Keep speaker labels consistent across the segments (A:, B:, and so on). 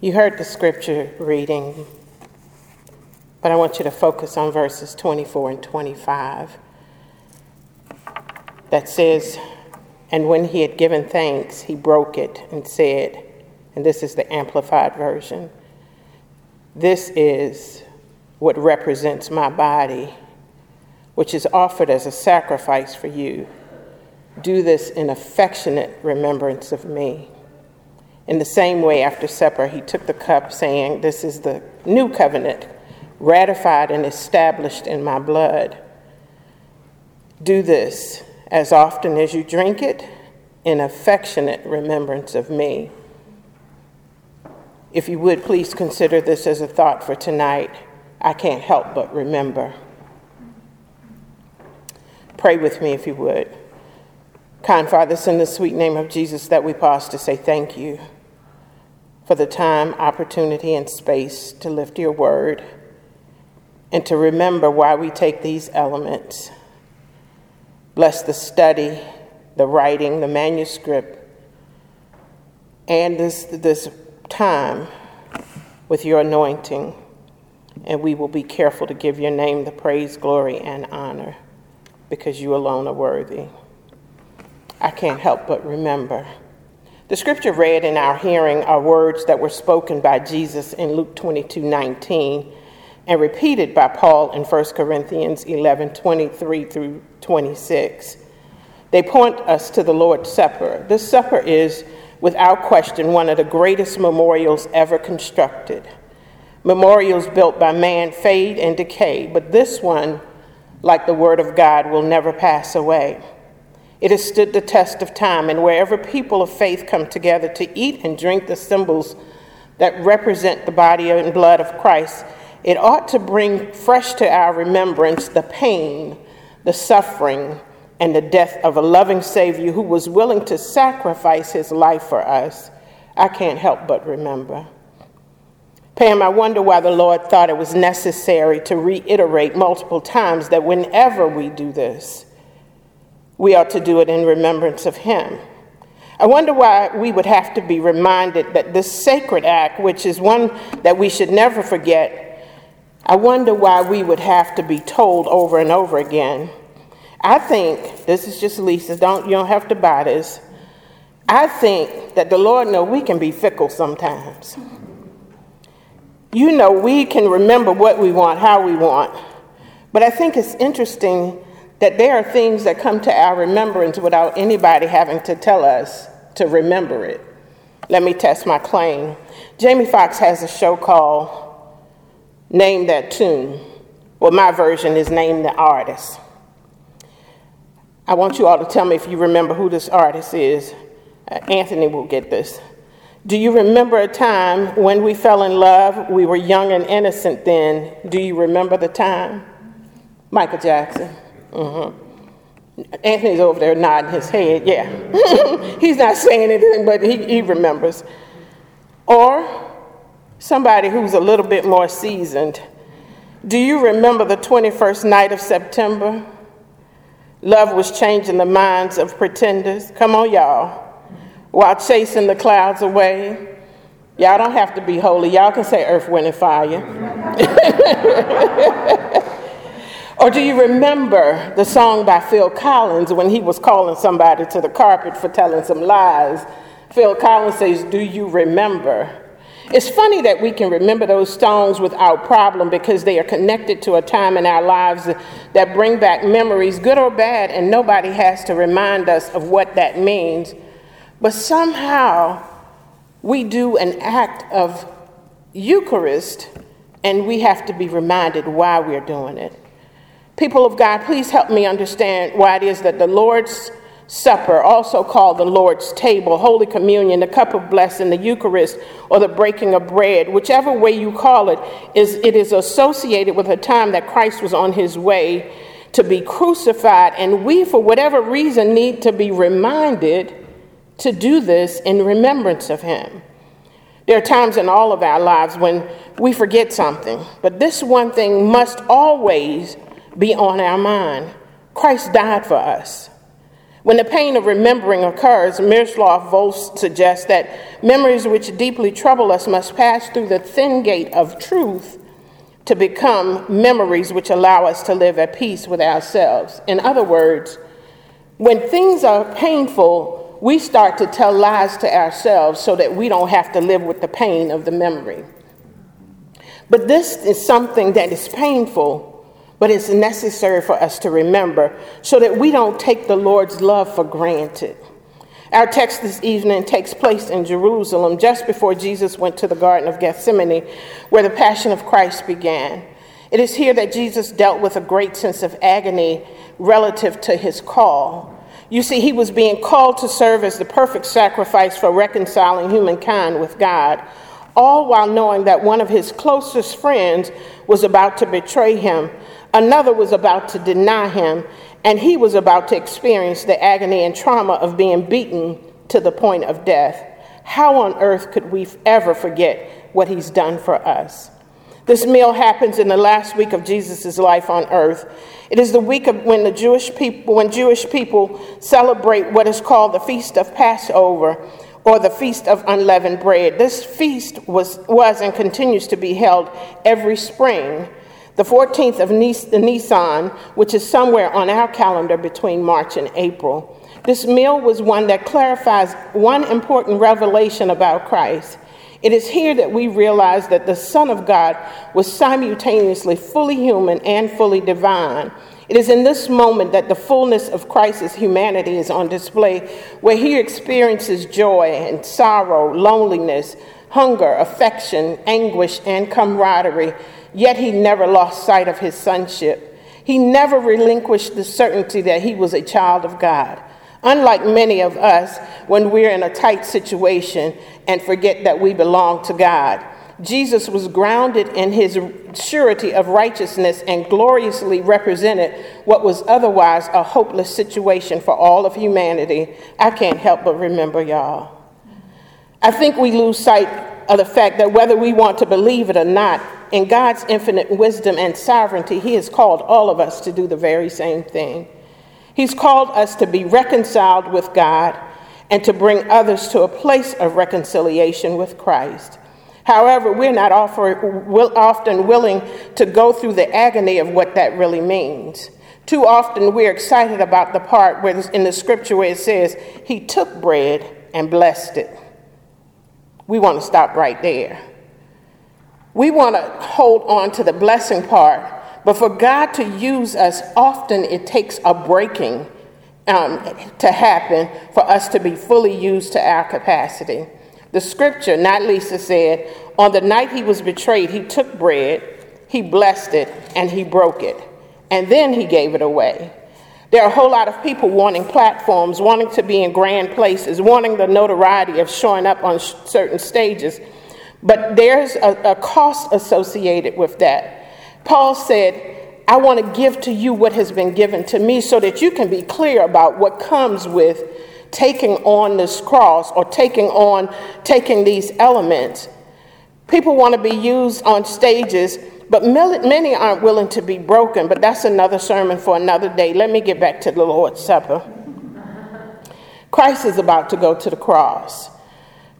A: You heard the scripture reading, but I want you to focus on verses 24 and 25 that says, And when he had given thanks, he broke it and said, and this is the Amplified Version, This is what represents my body, which is offered as a sacrifice for you. Do this in affectionate remembrance of me. In the same way, after supper, he took the cup, saying, This is the new covenant, ratified and established in my blood. Do this as often as you drink it in affectionate remembrance of me. If you would please consider this as a thought for tonight, I can't help but remember. Pray with me if you would. Kind Father, it's in the sweet name of Jesus that we pause to say thank you for the time, opportunity, and space to lift your word and to remember why we take these elements. Bless the study, the writing, the manuscript, and this, this time with your anointing. And we will be careful to give your name the praise, glory, and honor because you alone are worthy. I can't help but remember the scripture read in our hearing are words that were spoken by Jesus in Luke 22 19 and repeated by Paul in 1 Corinthians 11 23 through 26. They point us to the Lord's Supper. This supper is, without question, one of the greatest memorials ever constructed. Memorials built by man fade and decay, but this one, like the Word of God, will never pass away. It has stood the test of time, and wherever people of faith come together to eat and drink the symbols that represent the body and blood of Christ, it ought to bring fresh to our remembrance the pain, the suffering, and the death of a loving Savior who was willing to sacrifice his life for us. I can't help but remember. Pam, I wonder why the Lord thought it was necessary to reiterate multiple times that whenever we do this, we ought to do it in remembrance of him. I wonder why we would have to be reminded that this sacred act, which is one that we should never forget, I wonder why we would have to be told over and over again. I think, this is just Lisa, don't, you don't have to buy this. I think that the Lord knows we can be fickle sometimes. You know, we can remember what we want, how we want. But I think it's interesting that there are things that come to our remembrance without anybody having to tell us to remember it. Let me test my claim. Jamie Foxx has a show called Name That Tune. Well, my version is Name the Artist. I want you all to tell me if you remember who this artist is. Uh, Anthony will get this. Do you remember a time when we fell in love? We were young and innocent then. Do you remember the time? Michael Jackson. Mm-hmm. Anthony's over there nodding his head. Yeah. He's not saying anything, but he, he remembers. Or somebody who's a little bit more seasoned. Do you remember the 21st night of September? Love was changing the minds of pretenders. Come on, y'all. While chasing the clouds away. Y'all don't have to be holy. Y'all can say earth, wind, and fire. Or do you remember the song by Phil Collins when he was calling somebody to the carpet for telling some lies? Phil Collins says, Do you remember? It's funny that we can remember those songs without problem because they are connected to a time in our lives that bring back memories, good or bad, and nobody has to remind us of what that means. But somehow we do an act of Eucharist and we have to be reminded why we're doing it. People of God, please help me understand why it is that the Lord's Supper, also called the Lord's table, Holy Communion, the cup of blessing, the Eucharist, or the breaking of bread, whichever way you call it, is it is associated with a time that Christ was on his way to be crucified, and we, for whatever reason, need to be reminded to do this in remembrance of him. There are times in all of our lives when we forget something, but this one thing must always be on our mind. Christ died for us. When the pain of remembering occurs, Miroslav Volf suggests that memories which deeply trouble us must pass through the thin gate of truth to become memories which allow us to live at peace with ourselves. In other words, when things are painful, we start to tell lies to ourselves so that we don't have to live with the pain of the memory. But this is something that is painful but it's necessary for us to remember so that we don't take the Lord's love for granted. Our text this evening takes place in Jerusalem just before Jesus went to the Garden of Gethsemane, where the Passion of Christ began. It is here that Jesus dealt with a great sense of agony relative to his call. You see, he was being called to serve as the perfect sacrifice for reconciling humankind with God, all while knowing that one of his closest friends was about to betray him Another was about to deny him, and he was about to experience the agony and trauma of being beaten to the point of death. How on earth could we ever forget what he's done for us? This meal happens in the last week of Jesus' life on earth. It is the week of when the Jewish people when Jewish people celebrate what is called the Feast of Passover or the Feast of Unleavened Bread. This feast was, was and continues to be held every spring the 14th of Nisan, which is somewhere on our calendar between March and April. This meal was one that clarifies one important revelation about Christ. It is here that we realize that the Son of God was simultaneously fully human and fully divine. It is in this moment that the fullness of Christ's humanity is on display, where he experiences joy and sorrow, loneliness, hunger, affection, anguish, and camaraderie yet he never lost sight of his sonship. He never relinquished the certainty that he was a child of God. Unlike many of us, when we're in a tight situation and forget that we belong to God, Jesus was grounded in his surety of righteousness and gloriously represented what was otherwise a hopeless situation for all of humanity. I can't help but remember y'all. I think we lose sight of the fact that whether we want to believe it or not, in God's infinite wisdom and sovereignty, He has called all of us to do the very same thing. He's called us to be reconciled with God and to bring others to a place of reconciliation with Christ. However, we're not often willing to go through the agony of what that really means. Too often, we're excited about the part where in the scripture where it says, He took bread and blessed it. We want to stop right there. We want to hold on to the blessing part, but for God to use us, often it takes a breaking um, to happen for us to be fully used to our capacity. The scripture, not Lisa said, on the night he was betrayed, he took bread, he blessed it, and he broke it. And then he gave it away. There are a whole lot of people wanting platforms, wanting to be in grand places, wanting the notoriety of showing up on certain stages. But there's a, a cost associated with that. Paul said, I want to give to you what has been given to me so that you can be clear about what comes with taking on this cross or taking on taking these elements. People want to be used on stages, but many aren't willing to be broken. But that's another sermon for another day. Let me get back to the Lord's Supper. Christ is about to go to the cross.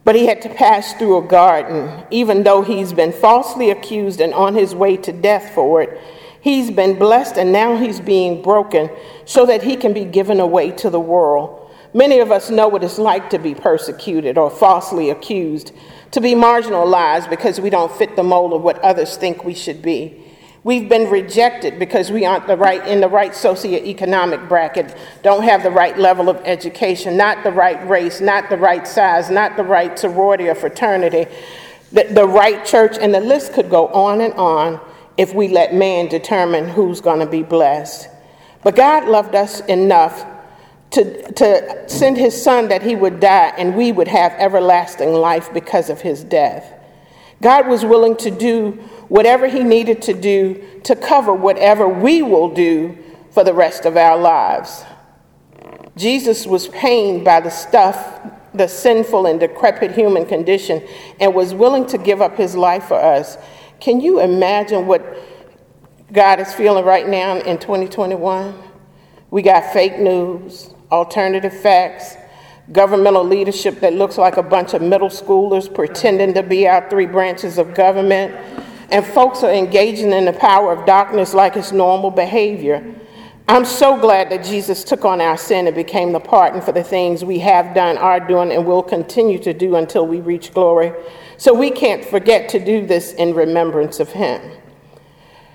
A: But he had to pass through a garden, even though he's been falsely accused and on his way to death for it. He's been blessed and now he's being broken so that he can be given away to the world. Many of us know what it's like to be persecuted or falsely accused, to be marginalized because we don't fit the mold of what others think we should be. We've been rejected because we aren't the right, in the right socioeconomic bracket, don't have the right level of education, not the right race, not the right size, not the right sorority or fraternity, the, the right church, and the list could go on and on if we let man determine who's going to be blessed. But God loved us enough to, to send his son that he would die and we would have everlasting life because of his death. God was willing to do whatever he needed to do to cover whatever we will do for the rest of our lives. Jesus was pained by the stuff, the sinful and decrepit human condition, and was willing to give up his life for us. Can you imagine what God is feeling right now in 2021? We got fake news, alternative facts, governmental leadership that looks like a bunch of middle schoolers pretending to be our three branches of government, and folks are engaging in the power of darkness like it's normal behavior. I'm so glad that Jesus took on our sin and became the pardon for the things we have done, are doing, and will continue to do until we reach glory. So we can't forget to do this in remembrance of Him.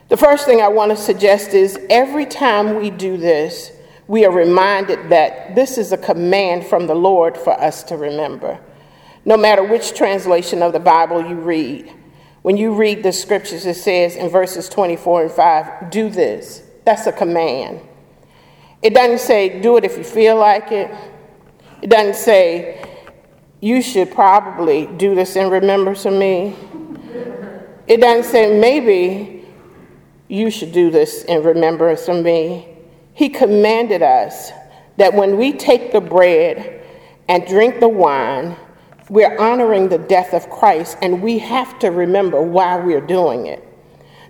A: The first thing I want to suggest is every time we do this, we are reminded that this is a command from the Lord for us to remember. No matter which translation of the Bible you read, when you read the scriptures, it says in verses 24 and 5, do this. That's a command. It doesn't say do it if you feel like it. It doesn't say you should probably do this in remembrance of me. It doesn't say maybe you should do this in remembrance of me. He commanded us that when we take the bread and drink the wine, we're honoring the death of Christ, and we have to remember why we're doing it.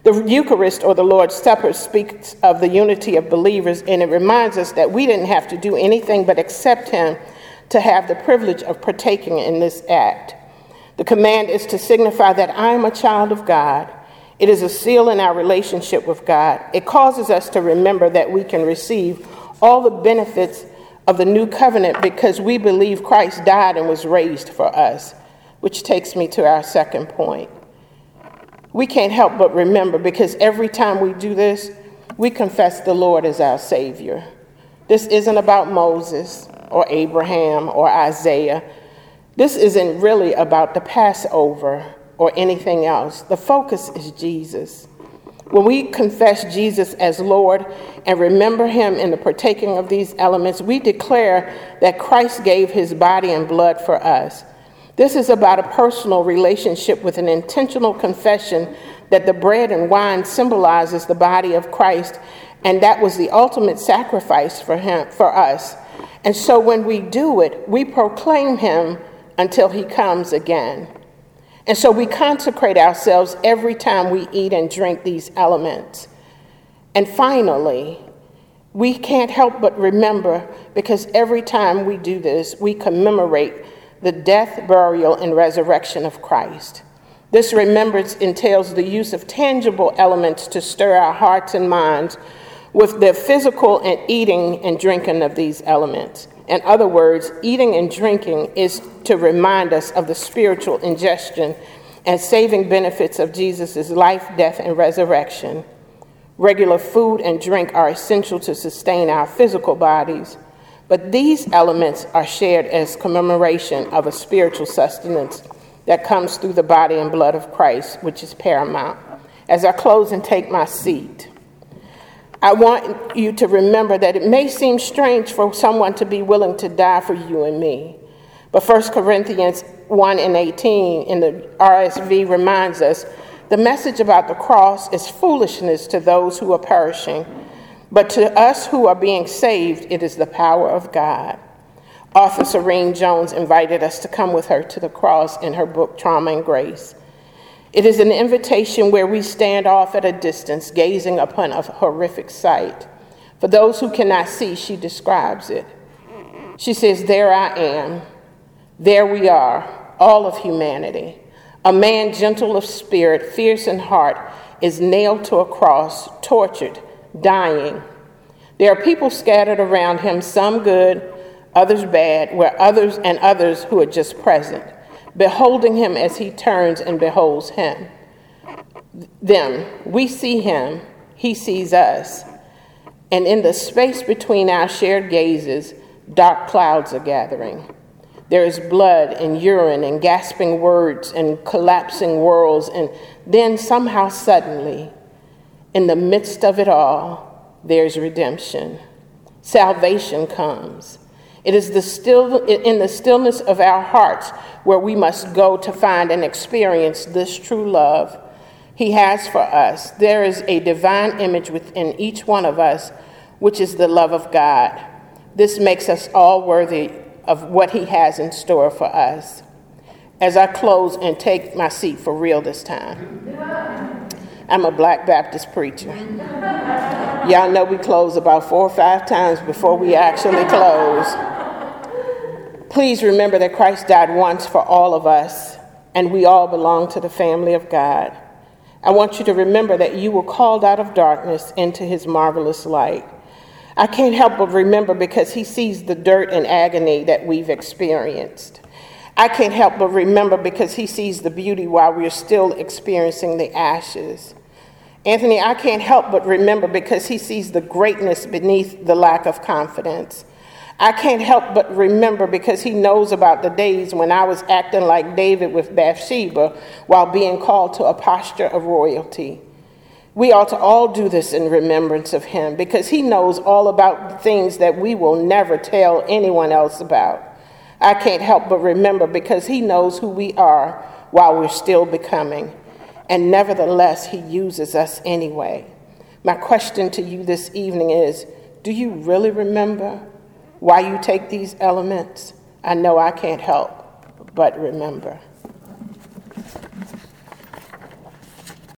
A: The Eucharist or the Lord's Supper speaks of the unity of believers, and it reminds us that we didn't have to do anything but accept Him to have the privilege of partaking in this act. The command is to signify that I am a child of God. It is a seal in our relationship with God. It causes us to remember that we can receive all the benefits of the new covenant because we believe Christ died and was raised for us, which takes me to our second point we can't help but remember because every time we do this, we confess the Lord as our Savior. This isn't about Moses or Abraham or Isaiah. This isn't really about the Passover or anything else. The focus is Jesus. When we confess Jesus as Lord and remember Him in the partaking of these elements, we declare that Christ gave His body and blood for us. This is about a personal relationship with an intentional confession that the bread and wine symbolizes the body of Christ, and that was the ultimate sacrifice for him for us. And so when we do it, we proclaim him until he comes again. And so we consecrate ourselves every time we eat and drink these elements. And finally, we can't help but remember because every time we do this, we commemorate the death, burial, and resurrection of Christ. This remembrance entails the use of tangible elements to stir our hearts and minds with the physical and eating and drinking of these elements. In other words, eating and drinking is to remind us of the spiritual ingestion and saving benefits of Jesus' life, death, and resurrection. Regular food and drink are essential to sustain our physical bodies, but these elements are shared as commemoration of a spiritual sustenance that comes through the body and blood of Christ, which is paramount. As I close and take my seat, I want you to remember that it may seem strange for someone to be willing to die for you and me. But 1 Corinthians 1 and 18 in the RSV reminds us the message about the cross is foolishness to those who are perishing but to us who are being saved, it is the power of God. Author Serene Jones invited us to come with her to the cross in her book, Trauma and Grace. It is an invitation where we stand off at a distance, gazing upon a horrific sight. For those who cannot see, she describes it. She says, There I am. There we are, all of humanity. A man gentle of spirit, fierce in heart, is nailed to a cross, tortured, dying. There are people scattered around him, some good, others bad, where others and others who are just present, beholding him as he turns and beholds him. Them, we see him, he sees us. And in the space between our shared gazes, dark clouds are gathering. There is blood and urine and gasping words and collapsing worlds, and then somehow suddenly, in the midst of it all, there's redemption. Salvation comes. It is the still, in the stillness of our hearts where we must go to find and experience this true love He has for us. There is a divine image within each one of us, which is the love of God. This makes us all worthy of what He has in store for us. As I close and take my seat for real this time. I'm a black Baptist preacher. Y'all know we close about four or five times before we actually close. Please remember that Christ died once for all of us, and we all belong to the family of God. I want you to remember that you were called out of darkness into his marvelous light. I can't help but remember because he sees the dirt and agony that we've experienced. I can't help but remember because he sees the beauty while we're still experiencing the ashes. Anthony, I can't help but remember because he sees the greatness beneath the lack of confidence. I can't help but remember because he knows about the days when I was acting like David with Bathsheba while being called to a posture of royalty. We ought to all do this in remembrance of him because he knows all about things that we will never tell anyone else about. I can't help but remember because He knows who we are while we're still becoming. And nevertheless, He uses us anyway. My question to you this evening is Do you really remember why you take these elements? I know I can't help but remember.